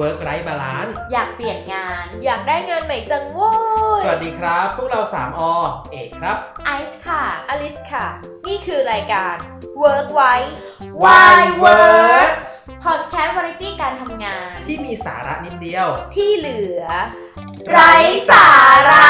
work life balance อยากเปลี่ยนงาน อยากได้งานใหม่จังโว้ยสวัสดีครับ พวกเรา 3 อ เอกครับ ไอซ์ค่ะ อลิสค่ะ นี่คือรายการ Work ไว้ Why Work พอดแคสต์วาไรตี้การทำงาน ที่มีสาระนิดเดียว ที่เหลือ ไร้สาระ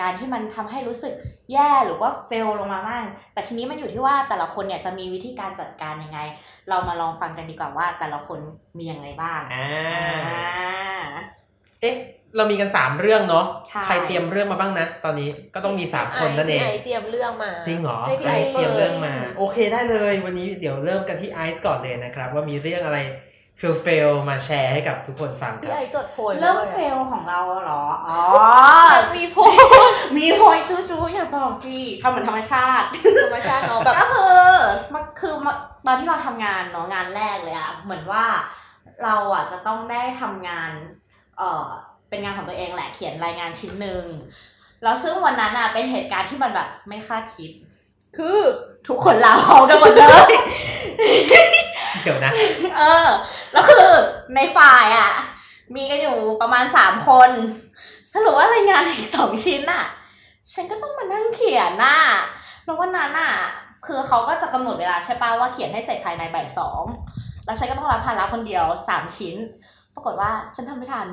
การณ์ที่มันทำให้รู้สึกแย่หรือว่า fail ลงมาบ้างแต่ทีนี้มันอยู่ที่ว่าแต่ละคนเนี่ยจะมีวิธีการจัดการยังไง เรามาลองฟังกันดีกว่าว่า แต่ละคนมียังไงบ้างอ่าอ่าเอ๊ะเรามีกัน 3 เรื่องเนาะใช่ใครเตรียมเรื่องมาบ้างนะ ตอนนี้ก็ต้องมี 3 คนนั่นเองไอเตรียมเรื่องมา จริงเหรอให้พี่ไอไอซ์ซ์เตรียมเรื่องมา โอเคได้เลย วันนี้เดี๋ยวเริ่มกันที่ไอซ์ก่อนเลยนะครับ ว่ามีเรื่องอะไร fail fail มาแชร์ให้กับทุกคนฟังคพี่ไอซ์จดโพยไว้เลยเริ่ม fail ของเราเหรอ อ๋ออะมีโพยมีโพยจู้จู้อย่าบอกสิทำเหมือนธรรมชาติ ธรรมชาติเนาะแบบก็คือมันคือมันตอนที่เราทำงานเนาะงานแรกเลยอะเหมือนว่าเราอะจะต้องได้ทำงานเอ่อเป็นงานของตัวเองแหละเขียนรายงานชิ้นหนึ่งแล้วซึ่งวันนั้นอะเป็นเหตุการณ์ที่มันแบบไม่คาดคิด คือทุกคนลาออกกันหมดเลย เดี๋ยวนะ เออ แล้วคือในฝ่ายอะ มีกันอยู่ประมาณสามคน สรุปว่ารายงานอีกสองชิ้นอะฉันก็ต้องมานั่งเขียนน่ะแล้ววันนั้นอะ คือเขาก็จะกำหนดเวลาใช่ป่ะว่าเขียนให้เสร็จภายในบ่ายสอง แล้วฉันก็ต้องรับภาระคนเดียวสามชิ้น ปรากฏว่าฉันทำไม่ทัน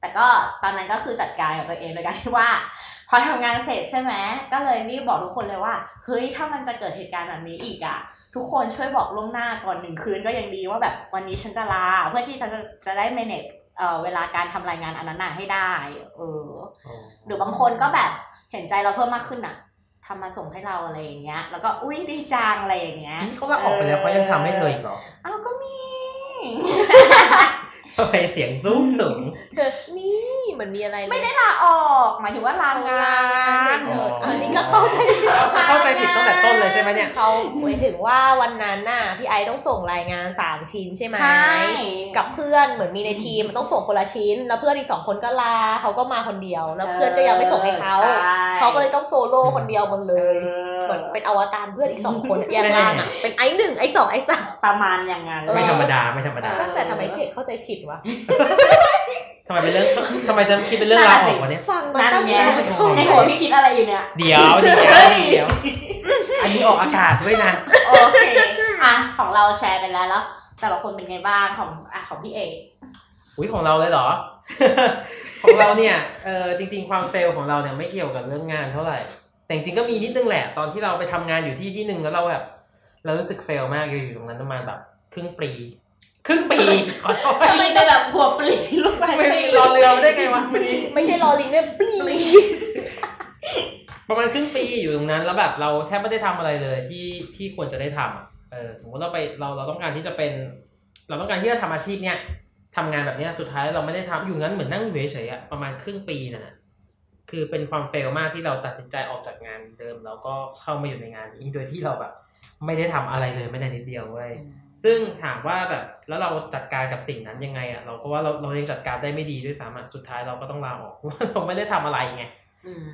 แต่ก็ตอนนั้นก็คือจัดการกับตัวเองโดยการที่ว่าพอทำงานเสร็จใช่ไหมก็เลยรีบบอกทุกคนเลยว่า เฮ้ย ถ้ามันจะเกิดเหตุการณ์แบบนี้อีกอะ ทุกคนช่วยบอกล่วงหน้าก่อนหนึ่งคืนก็ยังดีว่าแบบวันนี้ฉันจะลา เพื่อที่จะจะจะได้ manage เอ่อเวลาการทำรายงานอันนั้นน่ะให้ได้ เออ หรือบางคนก็แบบเห็นใจเราเพิ่มมากขึ้นอะทำมาส่งให้เราอะไรอย่างเงี้ย แล้วก็อุ้ยดีจังอะไรอย่างเงี้ยที่เขาลาออกไปแล้วเขายังทำให้เธออีกเหรออ้าวก็มี ทำไมเสียงสูงสูงเดอะนี่มันมีอะไรเลยไม่ได้ลาออก หมายถึงว่าลางานเฉยๆอันนี้ก็เข้าใจฉันเข้าใจผิดตั้งแต่ต้นเลยใช่ไหมเนี่ยเขาหมายถึงว่าวันนั้นน่ะพี่ไอต้องส่งรายงานสามชิ้นใช่ไหมใช่กับเพื่อนเหมือนมีในทีมมันต้องส่งคนละชิ้น แล้วเพื่อนอีกสองคนก็ลาเขาก็มาคนเดียว แล้วเพื่อนก็ยังไม่ส่งให้เขาใช่เขาก็เลยต้องโซโล่คนเดียวมันเลย เออเหมือนเป็นอวตารเพื่อนอีกสองคนแยกล่างอะเป็นไอหนึ่งไอสองไอสามประมาณอย่างนั้นเออไม่ธรรมดาไม่ธรรมดาตั้งแต่ทำไมพี่เอกเข้าใจผิดวะทำไมเป็นเรื่องทำไมฉันคิดเป็นเรื่องราวของวันนี้ฟังมานั่นตั้งไงนานในหัวพี่คิดอะไรอยู่เนี่ยเดี๋ยวเดี๋ยวเฮ้ยเดี๋ยวอันนี้ออกอากาศด้วยนะโอเคอะของเราแชร์ไปแล้วแล้วแต่ละคนเป็นไงบ้างของอะของพี่เอกอุ้ยของเราเลยเหรอ ของเราเนี่ยเออจริง ๆ ความเฟลของเราเนี่ยไม่เกี่ยวกับเรื่องงานเท่าไหร่ แต่จริงๆก็มีนิดนึงแหละ ตอนที่เราไปทำงานอยู่ที่ที่หนึ่งแล้วเราแบบ เรารู้สึกเฟลมากอยู่ตรงนั้นประมาณแบบครึ่งปีครึ่งปีขอโทษทำไมได้แบบหัวปลีลูกไปไม่มีรอเรือได้ไงวะพอดีไม่ใช่รอลิงด้วยปลีประมาณครึ่งปีอยู่ตรงนั้น แล้วแบบเราแทบไม่ได้ทำอะไรเลยที่ที่ควรจะได้ทำอะเออสมมติเราไปเราเราต้องการที่จะเป็น เราต้องการที่จะทำอาชีพเนี้ยทำงานแบบเนี้ยสุดท้ายเราไม่ได้ทำอยู่งั้นเหมือนนั่งอยู่เฉยๆอะประมาณครึ่งปีนะฮะ คือเป็นความเฟลมากที่เราตัดสินใจออกจากงานเดิม แล้วก็เข้ามาอยู่ในงานนี้โดยที่เราแบบ ไม่ได้ทำอะไรเลยไม่ได้นิดเดียวเว้ยซึ่งถามว่าแบบแล้วเราจัดการกับสิ่งนั้นยังไงอะเราก็ว่าเราเรายังจัดการได้ไม่ดีด้วยซ้ำอะสุดท้ายเราก็ต้องลาออกเพราะว่าเราไม่ได้ทำอะไรไง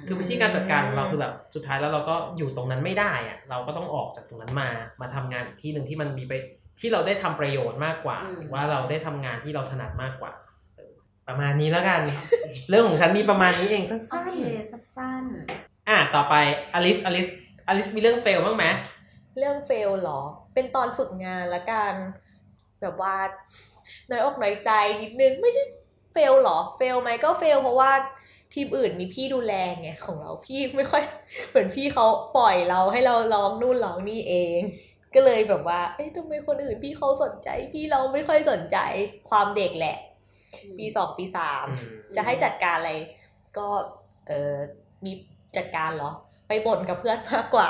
คือวิธีการจัดการของเราคือแบบสุดท้ายแล้วเราก็อยู่ตรงนั้นไม่ได้อะเราก็ต้องออกจากตรงนั้นมามาทำงานอีกที่หนึ่งที่มันมีไปที่เราได้ทำประโยชน์มากกว่าอืมหรือว่าเราได้ทำงานที่เราถนัดมากกว่าเออ ประมาณนี้แล้วกัน เรื่องของฉันมีประมาณนี้เองสั้นๆ โอเคสั้นๆอะต่อไปอลิสอลิสอลิสมีเรื่อง fail บ้างไหมเรื่อง fail เหรอ เป็นตอนฝึกงานละกันแบบว่าน้อยอกน้อยใจนิดนึง ไม่ใช่ fail เหรอ fail ไหมก็ fail เพราะว่าทีมอื่นมีพี่ดูแลไงของเราพี่ไม่ค่อยเหมือนพี่เขาปล่อยเราให้เราร้องนู่นร้องนี่เอง ก็เลยแบบว่า เอ๊ะทำไมคนอื่นพี่เขาสนใจ พี่เราไม่ค่อยสนใจความเด็กแหละ ปีสองปีสามอืมจะให้จัดการอะไร ก็เออมีจัดการเหรอ ไปบ่นกับเพื่อนมากกว่า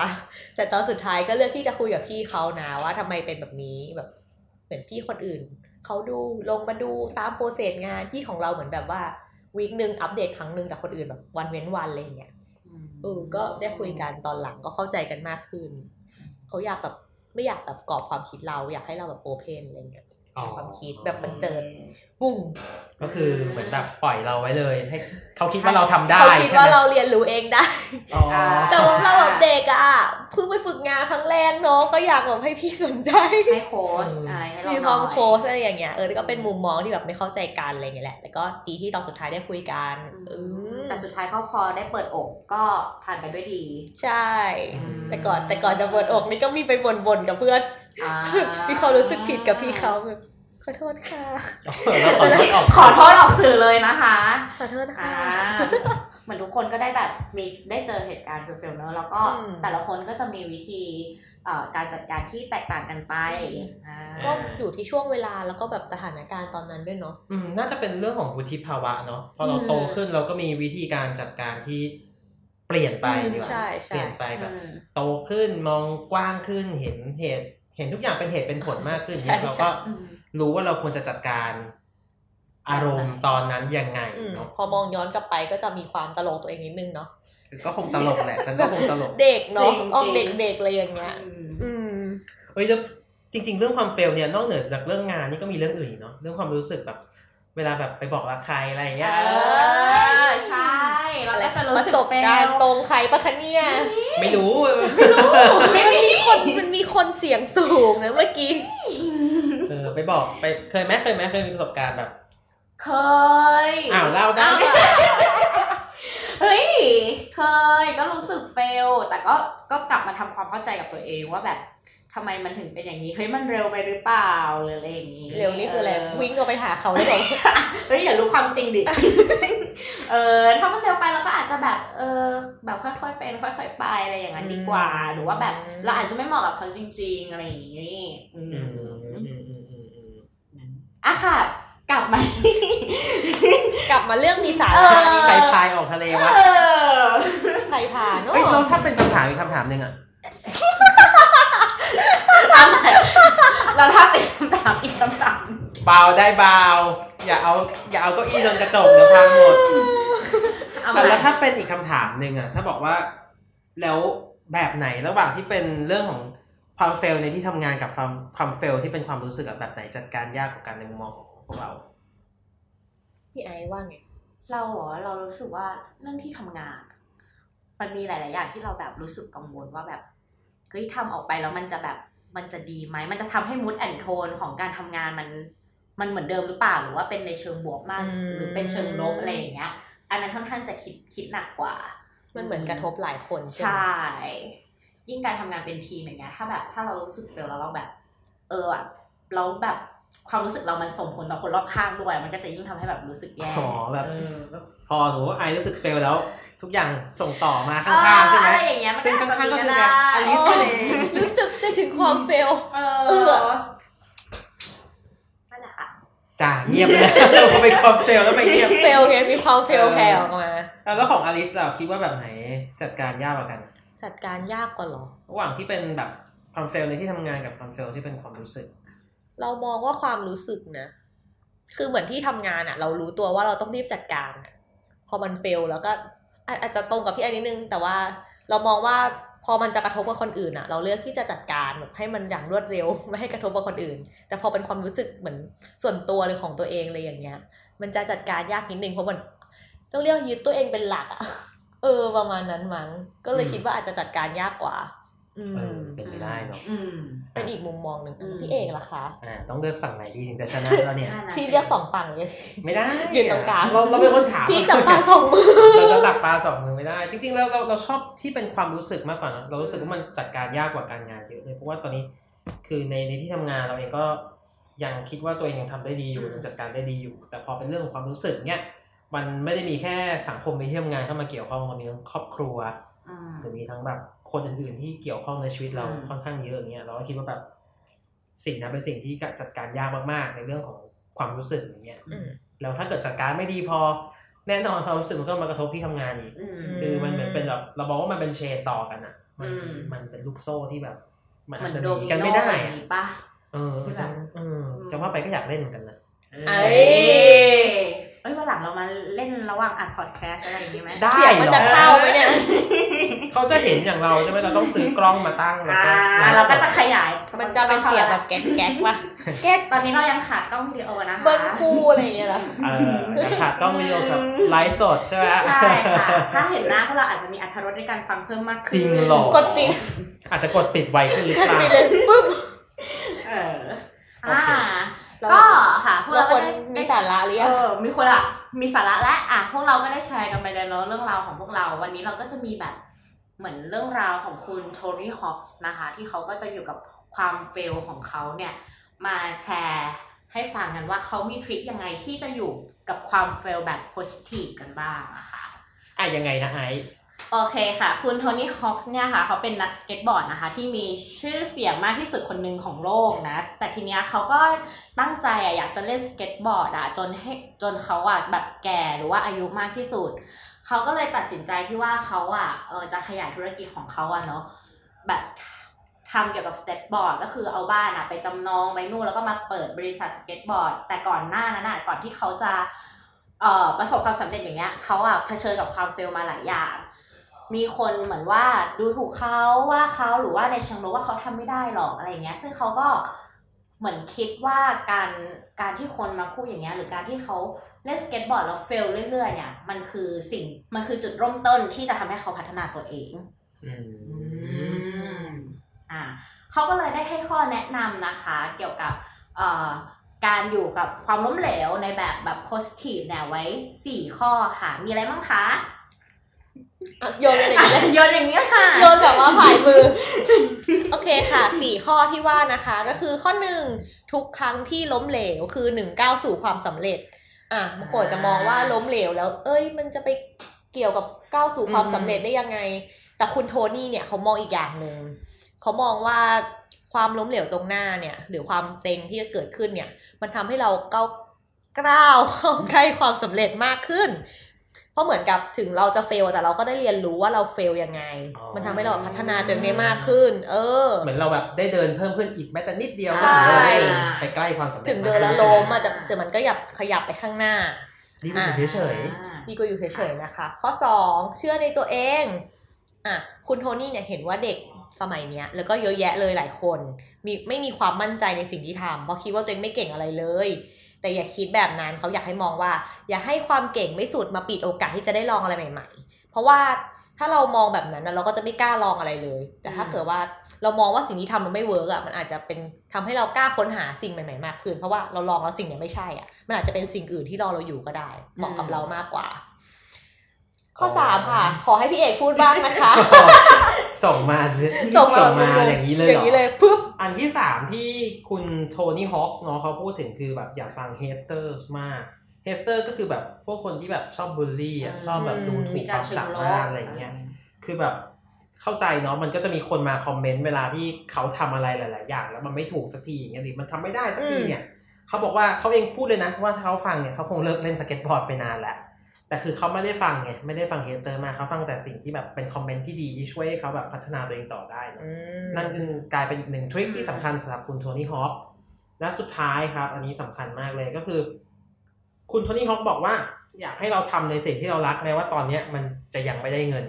แต่ตอนสุดท้ายก็เลือกที่จะคุยกับพี่เขานะว่าทำไมเป็นแบบนี้แบบเหมือนพี่คนอื่นเขาดูลงมาดูตามโปรเซสงานพี่ของเราเหมือนแบบว่าวีคหนึ่งอัปเดตครั้งหนึ่งแต่คนอื่นแบบวันเว้นวันอะไรอย่างเงี้ยเออก็ได้คุยกันตอนหลังก็เข้าใจกันมากขึ้นเขาอยากแบบไม่อยากแบบกรอบความคิดเราอยากให้เราแบบโอเพนอะไรเงี้ย อ๋อความคิดแบบมันเจิดปุ้งก็คือเหมือนแบบปล่อยเราไว้เลย ให้เขาคิดว่าเราทำได้เขาคิดใช่ไหมว่าเราเรียนรู้เองได้อ๋อแต่ว่าเราแบบเด็กอะเพิ่งไปฝึกงานครั้งแรกเนาะก็อยากแบบให้พี่สนใจให้โค้ชอะไรให้เรามีหคน่วามอยโค้ชอะไรอย่างเงี้ยเออแต่ก็เป็นมุมมองที่แบบไม่เข้าใจกันอะไรเงี้ยแหละแต่ก็ดีที่ตอนสุดท้ายได้คุยกันเออแต่สุดท้ายก็พอได้เปิดอกก็ผ่านไปด้วยดี ใช่อืมแต่ก่อนแต่ก่อนจะเปิดอกนี่ก็มีไปบ่นๆกับเพื่อนอ่า มีความรู้สึกผิดกับพี่เขาแบบขอโทษค่ะแล้วขอโทษออกขอโทษออกสื่อเลยนะคะ ขอโทษอ่าค่ะเหมือนทุกคนก็ได้แบบมีได้เจอเหตุการณ์ฟิลๆเนอะแล้วก็อืมแต่ละคนก็จะมีวิธีเอ่อการจัดการที่แตกต่างกันไปอืมอ่าก็อยู่ที่ช่วงเวลาแล้วก็แบบสถานการณ์ตอนนั้นด้วยเนาะอืมน่าจะเป็นเรื่องของวุฒิภาวะเนาะพอเราอืมโตขึ้นเราก็มีวิธีการจัดการที่เปลี่ยนไปดีกว่าใช่ใช่เปลี่ยนไปแบบอืมโตขึ้นมองกว้างขึ้นเห็นเหตุ เห็นทุกอย่างเป็นเหตุเป็นผลมากขึ้นใช่เนี่ยเราก็อืมรู้ว่าเราควรจะจัดการอารมณ์ตอนนั้นยังไงอืมเนาะพอมองย้อนกลับไปก็จะมีความตลกตัวเองนิดนึงเนาะก็คงตลกแหละ ฉันก็คงตลกเด็กเนาะจริงออกจริงเด็กๆเลยอย่างเงี้ยอืมอืมเอ้ยแล้วจริง ๆ เรื่องความเฟลเนี่ยนอกเหนือจากเรื่องงานนี่ก็มีเรื่องอื่นอีกเนาะเรื่องความรู้สึกแบบ เวลาแบบไปบอกรักใครอะไรอย่างเงี้ยเออใช่ เราก็จะรู้ประสึกสบการณ์เฟลตรงใครปะคะเนี่ยไม่รู้มันมีคนมันมีคนเสียงสูงนะเมื่อกี้เออไปบอกไปเคยไหมเคยไหมเคยมีประสบการณ์แบบ เคยอ้าวเล่าได้เฮ้ย เคยก็รู้สึกเฟล แต่ก็ก็กลับมาทำความเข้าใจกับตัวเองว่าแบบทำไมมันถึงเป็นอย่างนี้ เฮ้ยมันเร็วไปหรือเปล่าหรืออะไรอย่างนี้ เร็วนี่คืออะไรวิ่งก็ไปหาเขาได้บอกเฮ้ยอย่ารู้ความจริงดิ เออถ้ามันเร็วไปเราก็อาจจะแบบเออแบบค่อยๆเป็นค่อย ๆ ไปอะไรอย่างนั้นดีกว่า หรือว่าแบบเราอาจจะไม่เหมาะกับเขาจริง ๆ อะไรอย่างนี้อือืมมอืมอืมอืมอืมอะค่ะ กลับมาที่กลับมาเรื่องมีสาเอระอนี่ใครพายออกทะเลวะเออใครผ่านเนาะเอ้ยเราถ้าเป็นคำถามอีกคำถามหนึ่งอะแล้วถ้าเป็นคำถามอีกคำถาม เบาได้เบา อย่าเอาอย่าเอาเก้าอี้โดนกระจกเดี๋ยวพังหมด เอาแต่มาแล้วถ้าเป็นอีกคำถามหนึ่งอะถ้าบอกว่าแล้วแบบไหนระหว่างที่เป็นเรื่องของความเฟลในที่ทำงานกับความความเฟลที่เป็นความรู้สึกอะแบบไหนจัดการยากกว่ากันในมุมมองของพวกเรา พี่ไอ้ว่าไง เราเหรอเรารู้สึกว่าเรื่องที่ทำงานอะมันมีหลาย ๆ อย่างที่เราแบบรู้สึกกังวลว่าแบบเฮ้ยทำออกไปแล้วมันจะแบบมันจะดีไหมมันจะทำให้มูดแอนโทนของการทำงานมัน มันเหมือนเดิมหรือเปล่าหรือว่าเป็นในเชิงบวกมากอืมหรือเป็นเชิงลบอะไรอย่างเงี้ย อันนั้นค่อนข้างจะคิดคิดหนักกว่า มันเหมือนกระทบหลายคนใช่ใชไหม่ยิ่งการทำงานเป็นทีมอย่างเงี้ย ถ้าแบบถ้าเรารู้สึกเฟลแล้วเราแบบ เอออะเราแบบความรู้สึกเรามันส่งผลต่อคนรอบข้างด้วย มันก็จะยิ่งทำให้แบบรู้สึกแย่อ๋อแบบเออพอหนูไอรู้สึกเฟลแล้ว ทุกอย่างส่งต่อมาข้างๆใช่ไหมอะไรอย่างเงี้ยมันซึ่งก็ข้างๆก็อาจจะอมีแบบได้อลิสนั่นเองรู้สึกได้ถึงความ fail เอเอ อ อ นั่นแหละค่ะ จ้าเงียบไปแล้วพอไปความ fail แล้วไปเงียบ fail ไงมีความ fail แผ่ออกมาแล้วของอลิสเราคิดว่าแบบไหนจัดการยากกว่ากัน จัดการยากกว่าเหรอระหว่างที่เป็นแบบความ fail ในที่ทำงานกับความ fail ที่เป็นความรู้สึก เรามองว่าความรู้สึกนะ คือเหมือนที่ทำงานอะเรารู้ตัวว่าเราต้องรีบจัดการอะพอมันเฟลแล้วก็อาอาจจะตรงกับพี่ไอ้นิดนึง แต่ว่าเรามองว่า พอมันจะกระทบกับคนอื่นอะเราเลือกที่จะจัดการแบบให้มันอย่างรวดเร็วไม่ให้กระทบกับคนอื่น แต่พอเป็นความรู้สึกเหมือนส่วนตัวเลยของตัวเองเลยอย่างเงี้ย มันจะจัดการยากนิดนึงเพราะมันต้องเรียกยึดตัวเองเป็นหลักอะเออประมาณนั้นมั้งก็เลยคิดว่าอาจจะจัดการยากกว่า เออเป็นไปได้เนาะอืมเป็นอีกมุมมองหนึ่งอืมพี่เอกล่ะคะอ่าต้องเลือกฝั่งไหนดีถึงจะชนะแล้วเนี่ยนั่นน่ะพี่เลือกสองฝั่งเลยไม่ได้ยืนตรงกลางเราเราเป็นคนถามพี่จับปลาสองมือเราจะตักปลาสองมือไม่ได้ จริงๆแล้วเราเราชอบที่เป็นความรู้สึกมากกว่านะเรารู้สึกว่ามันจัดการยากกว่าการงานเยอะเลยเพราะว่าตอนนี้คือในในที่ทำงานเราเองก็ยังคิดว่าตัวเองยังทำได้ดีอยู่ยังจัดการได้ดีอยู่ แต่พอเป็นเรื่องของความรู้สึกเนี่ยมันไม่ได้มีแค่สังคมในที่ทำงานเข้ามาเกี่ยวข้องมันมีทั้งครอบครัว อืมหรือมีทั้งแบบคนอื่นๆที่เกี่ยวข้องในชีวิตเราอืมค่อนข้างเยอะอย่างเงี้ยเราก็คิดว่าแบบสิ่งนั้นเป็นสิ่งที่จัดการยากมากๆ ในเรื่องของความรู้สึกอย่างเงี้ยอืมแล้วถ้าเกิดจัดการไม่ดีพอ แน่นอนความรู้สึกมันก็มากระทบที่ทำงานอีกอืมคือมันเหมือนเป็นแบบเราบอกว่ามันเป็นเชนต่อกันอะ มันอืมมันเป็นลูกโซ่ที่แบบ มันเหมือาอจนจะโดหนีมิกันโนไม่ได้อย่างอะนี้ปะเออจะเออจะว่าไปก็อยากเล่นเหมือนกันนะเอ้ยเอ้ยวันหลังเรามาเล่นระหว่างอัดพอดแคสต์อะไรอย่างงี้ไหมได้เสียงมันจะหรอเข้าไหมเนี่ย เขาจะเห็นอย่างเราใช่ไหมเราต้องซื้อกล้องมาตั้งแล้วอ่าก็ไลฟ์เราก็สจะดขยายมันจะเป็นเสียงแบบแก๊กแก๊กๆว่ะแก๊กตอนนี้เรายังขาดกล้องวิดีโอนะคะเบิ้งคู่อะไรอย่างเงี้ยเหรอ เออแต่ขาดกล้องวิดีโอสำไลฟ์สดใช่ไหมใช่ค่ะ ถ้าเห็นหน้าพวกเราอาจจะมีอรรถรสในการฟังเพิ่มมากขึ้นจริงเหรอกดปิด อาจจะกดปิดไวขึ้นหรือเปล่าไปเลยปุ๊บ เออโออ่าเค ก็ค่ะพวกเราเราคก็นได้มีสาระหรือเอยังอมีคนอะมีสาระและอะพวกเราก็ได้แชร์กันไปแล้วเนอะเรื่องราวของพวกเรา วันนี้เราก็จะมีแบบ เหมือนเรื่องราวของคุณโทนี่ฮอปส์นะคะที่เขาก็จะอยู่กับความเฟลของเขาเนี่ยมาแชร์ให้ฟังกันว่าเขามีทริคยังไงที่จะอยู่กับความเฟลแบบโพสิทีฟกันบ้างนะคะอะยังไงนะไอซ์โอเคค่ะ คุณโทนี่ฮอคเนี่ยค่ะเขาเป็นนักสเก็ตบอร์ดนะคะ ที่มีชื่อเสียงมากที่สุดคนหนึ่งของโลกนะ แต่ทีเนี้ยเขาก็ตั้งใจอะอยากจะเล่นสเก็ตบอร์ดอะจนให้จนเขาอะแบบแก่หรือว่าอายุมากที่สุด เขาก็เลยตัดสินใจที่ว่าเขาอะเออจะขยายธุรกิจของเขาอะเนาะแบบทำเกี่ยวกับสเก็ตบอร์ดก็คือเอาบ้านอะไปจำนองไปนู่นแล้วก็มาเปิดบริษัทสเก็ตบอร์ดแต่ก่อนหน้านั้นอะก่อนที่เขาจะเอ่อประสบความสำเร็จอย่างเงี้ยเขาอะเผชิญกับความ fail มาหลายอย่าง มีคนเหมือนว่าดูถูกเขาว่าเขาหรือว่าในเชิงลบว่าเขาทำไม่ได้หรอกอะไรเงี้ย ซึ่งเขาก็ เหมือนคิดว่าการการที่คนมาพูดอย่างเงี้ยหรือการที่เขาเล่นสเก็ตบอร์ดแล้วเฟลเรื่อยๆเนี่ยมันคือสิ่งมันคือจุดเริ่มต้นที่จะทำให้เขาพัฒนาตัวเองอืมอ่าเขาก็เลยได้ให้ข้อแนะนำนะคะ เกี่ยวกับเอ่อการอยู่กับความล้มเหลวในแบบแบบ positive เนี่ยไว้ 4 ข้อค่ะ มีอะไรบ้างคะอะ โยนกันอย่างนี้เลยโยนอย่างนี้ค่ะโยนแบบว่าผายมือ โอเคค่ะสี่ข้อที่ว่านะคะ ก็คือข้อหนึ่งทุกครั้งที่ล้มเหลวคือหนึ่งก้าวสู่ความสำเร็จ อะบางคนจะมองว่าล้มเหลวแล้ว เอ้ย มันจะไปเกี่ยวกับก้าวสู่ความสำเร็จได้ยังไง แต่คุณโทนี่เนี่ยเขามองอีกอย่างหนึ่งเขามองว่าความล้มเหลวตรงหน้าเนี่ย หรือความเซ็งที่จะเกิดขึ้นเนี่ย มันทำให้เราก้าวกล้าวเข้าใกล้ความสำเร็จมากขึ้น เพราะเหมือนกับถึงเราจะเฟลแต่เราก็ได้เรียนรู้ว่าเราเฟลยังไงอ๋อมันทำให้เราพัฒนาตัวเองได้มากขึ้น เออ เหมือนเราแบบได้เดินเพิ่มขึ้นอีกแม้แต่นิดเดียวใช่ก็ถือว่าได้ไปใกล้ความสำเร็จถึงเดินแล้วมากขึ้ล้มใช่ไหอาจจะแต่มันก็ยับขยับไปข้างหน้าดีกว่าอยู่เฉยดีกว่าอยู่เฉยๆนะคะ ข้อสองเชื่อในตัวเองอะคุณโทนี่เนี่ยเห็นว่าเด็กสมัยเนี้ยแล้วก็เยอะแยะเลยหลายคน มีไม่มีความมั่นใจในสิ่งที่ทำเพราะคิดว่าตัวเองไม่เก่งอะไรเลย แต่อย่าคิดแบบนั้นเขาอยากให้มองว่า อย่าให้ความเก่งไม่สุดมาปิดโอกาสที่จะได้ลองอะไรใหม่ ๆ เพราะว่าถ้าเรามองแบบนั้นนะเราก็จะไม่กล้าลองอะไรเลย แต่ถ้าเกิดว่าเรามองว่าสิ่งที่ทำมันไม่ work อะมันอาจจะเป็นทำให้เรากล้าค้นหาสิ่งใหม่ๆมากขึ้นเพราะว่าเราลองแล้วสิ่งเนี้ยไม่ใช่อะมันอาจจะเป็นสิ่งอื่นที่รอเราอยู่ก็ได้เหมาะกับเรามากกว่า ข้อสามค่ะ ขอให้พี่เอกพูดบ้างนะคะๆส่งมาสิส่งมาส่งมาอย่างนี้เลยอย่างนี้เลยเหรอปุ๊บอันที่สามที่คุณโทนี่ฮอว์กเนาะเขาพูดถึงคือแบบอย่าฟัง hater มาก hater ก็คือแบบพวกคนที่แบบชอบบูลลี่อะชอบแบบดูถูกความสามารถอะไรอย่างเงี้ยคือแบบเข้าใจเนาะมันก็จะมีคนมาคอมเมนต์เวลาที่เขาทำอะไรหลาย ๆ อย่าง แล้วมันไม่ถูกสักทีอย่างเงี้ยหรือมันทำไม่ได้สักทีเนี่ยเขาบอกว่าเขาเองพูดเลยนะว่าถ้าเขาฟังเนี่ยเขาคงเลิกเล่นสเก็ตบอร์ดไปนานแล้ว แต่คือเขาไม่ได้ฟังไงไม่ได้ฟัง hater มากเขาฟังแต่สิ่งที่แบบเป็นคอมเมนต์ที่ดีที่ช่วยให้เขาแบบพัฒนาตัวเองต่อได้เนอะอืมนั่นคือกลายเป็นอีกหนึ่ง trick ที่สำคัญสำหรับคุณโทนี่ฮอว์กและสุดท้ายครับ อันนี้สำคัญมากเลยก็คือ คุณโทนี่ฮอว์กบอกว่า อยากให้เราทำในสิ่งที่เรารักแม้ว่าตอนเนี้ยมันจะยังไม่ได้เงิน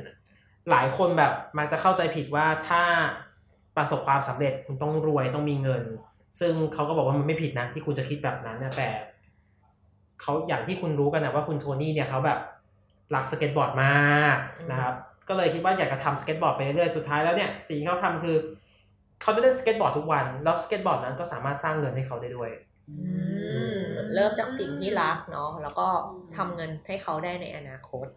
หลายคนแบบมักจะเข้าใจผิดว่าถ้าประสบความสำเร็จคุณต้องรวยต้องมีเงิน ซึ่งเขาก็บอกว่ามันไม่ผิดนะที่คุณจะคิดแบบนั้นนะแต่ เขาอย่างที่คุณรู้กันนะว่าคุณโทนี่เนี่ยเขาแบบรักสเก็ตบอร์ดมากนะครับก็เลยคิดว่าอยากจะทำสเก็ตบอร์ดไปเรื่อยๆสุดท้ายแล้วเนี่ยสิ่งที่เขาทำคือเขาได้เล่นสเก็ตบอร์ดทุกวัน แล้วสเก็ตบอร์ดนั้นก็สามารถสร้างเงินให้เขาได้ด้วยอืมเริ่มจากสิ่งที่รักเนาะแล้วก็ทำเงินให้เขาได้ในอนาคต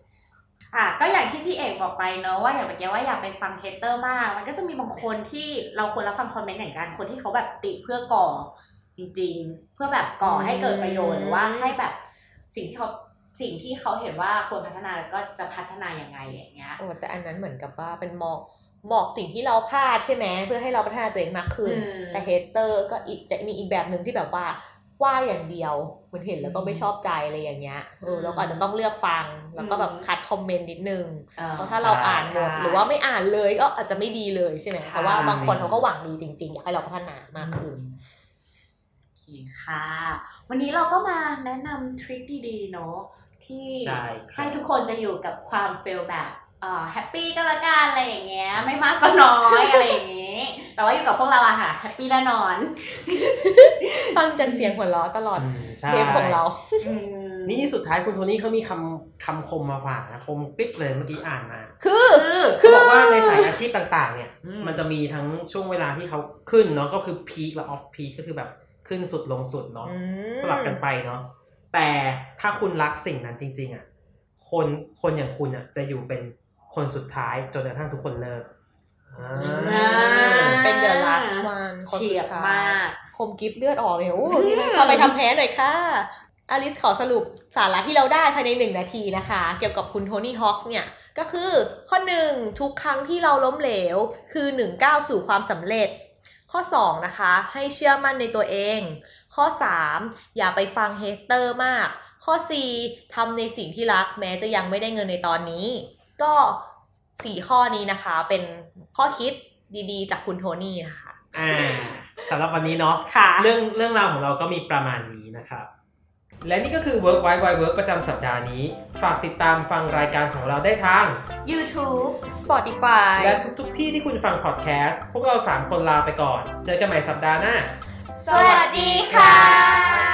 อะก็อย่างที่พี่เอกบอกไปเนอะว่าอย่างเมื่อกี้ว่าอย่าไปฟัง hater มาก มันก็จะมีบางคนที่เราควรรับฟังคอมเมนต์อย่างกันคนที่เขาแบบติเพื่อก่อ จริง ๆ เพื่อแบบก่อให้เกิดประโยชน์หรือว่าให้แบบสิ่งที่เขาสิ่งที่เขาเห็นว่าควรพัฒนาก็จะพัฒนาอย่างไงอย่างเงี้ยโอ้แต่อันนั้นเหมือนกับว่าเป็นหมอกหมอกสิ่งที่เราคาดใช่ไหมเพื่อให้เราพัฒนาตัวเองมากขึ้นอืมแต่เฮเตอร์ก็อีกจะมีอีกแบบหนึ่งที่แบบว่าว่าอย่างเดียวเหมือนเห็นแล้วก็ไม่ชอบใจอะไรอย่างเงี้ยเออเราก็อาจจะต้องเลือกฟังแล้วก็แบบคัดคอมเมนต์นิดนึงเออเพราะถ้าเราอ่านหมดใช่หรือว่าไม่อ่านเลยก็อาจจะไม่ดีเลยใช่ไหมใช่เพราะว่าบางคนเขาก็หวังดีจริง ๆ อยากให้เราพัฒนามากขึ้นโอเค่ะ วันนี้เราก็มาแนะนำ trick ดีๆ เนาะที่ใช่ครับให้ทุกคนจะอยู่กับความ fail แบบเอ่อ happy ก็แล้วกันอะไรอย่างเงี้ย ไม่มากก็น้อยอะไรอย่างงี้แต่ว่าอยู่กับพวกเราอะค่ะ happy แน่นอน ฟังจากเสียงหัวเราะตลอดอืมใช่เทปของเราอืมนี่สุดท้ายคุณโทนี่เขามีคำคำคมมาฝากนะคมกริบเลยเมื่อกี้อ่านมา คือเขาบอกว่าในสายอาชีพต่าง ๆ เนี่ยอืมมันจะมีทั้งช่วงเวลาที่เขาขึ้นเนาะก็คือ peak และ off peak ก็คือแบบ ขึ้นสุดลงสุดเนาะอืมสลับกันไปเนาะแต่ถ้าคุณรักสิ่งนั้นจริง ๆอะคนคนอย่างคุณอะจะอยู่เป็นคนสุดท้ายจนกระทั่งทุกคนเลิกอ่าอ่าเป็น the last one คนสุดท้ายเฉียบมากคมกริบเลือดออกเลยโอ้พาไปทำแผลหน่อยค่ะอลิสขอสรุปสาระที่เราได้ภายในหนึ่งนาทีนะคะ เกี่ยวกับคุณโทนี่ฮอว์กเนี่ย ก็คือข้อหนึ่งทุกครั้งที่เราล้มเหลว คือหนึ่งก้าวสู่ความสำเร็จ ข้อ 2 นะคะ ให้เชื่อมั่นในตัวเอง ข้อ 3 อย่าไปฟังเฮสเตอร์มาก ข้อ 4ทำในสิ่งที่รักแม้จะยังไม่ได้เงินในตอนนี้ ก็ 4 ข้อนี้นะคะเป็นข้อคิดดีๆ จากคุณโทนี่นะคะ อ่าสำหรับวันนี้เนาะค่ะเรื่องเรื่องราวของเราก็มีประมาณนี้นะครับ และนี่ก็คือ Work Wide Wide Work ประจำสัปดาห์นี้ ฝากติดตามฟังรายการของเราได้ทาง YouTube Spotify และทุกๆที่ที่คุณฟังพอดแคสต์ พวกเรา 3 คนลาไปก่อน เจอกันใหม่สัปดาห์หน้า สวัสดีค่ะ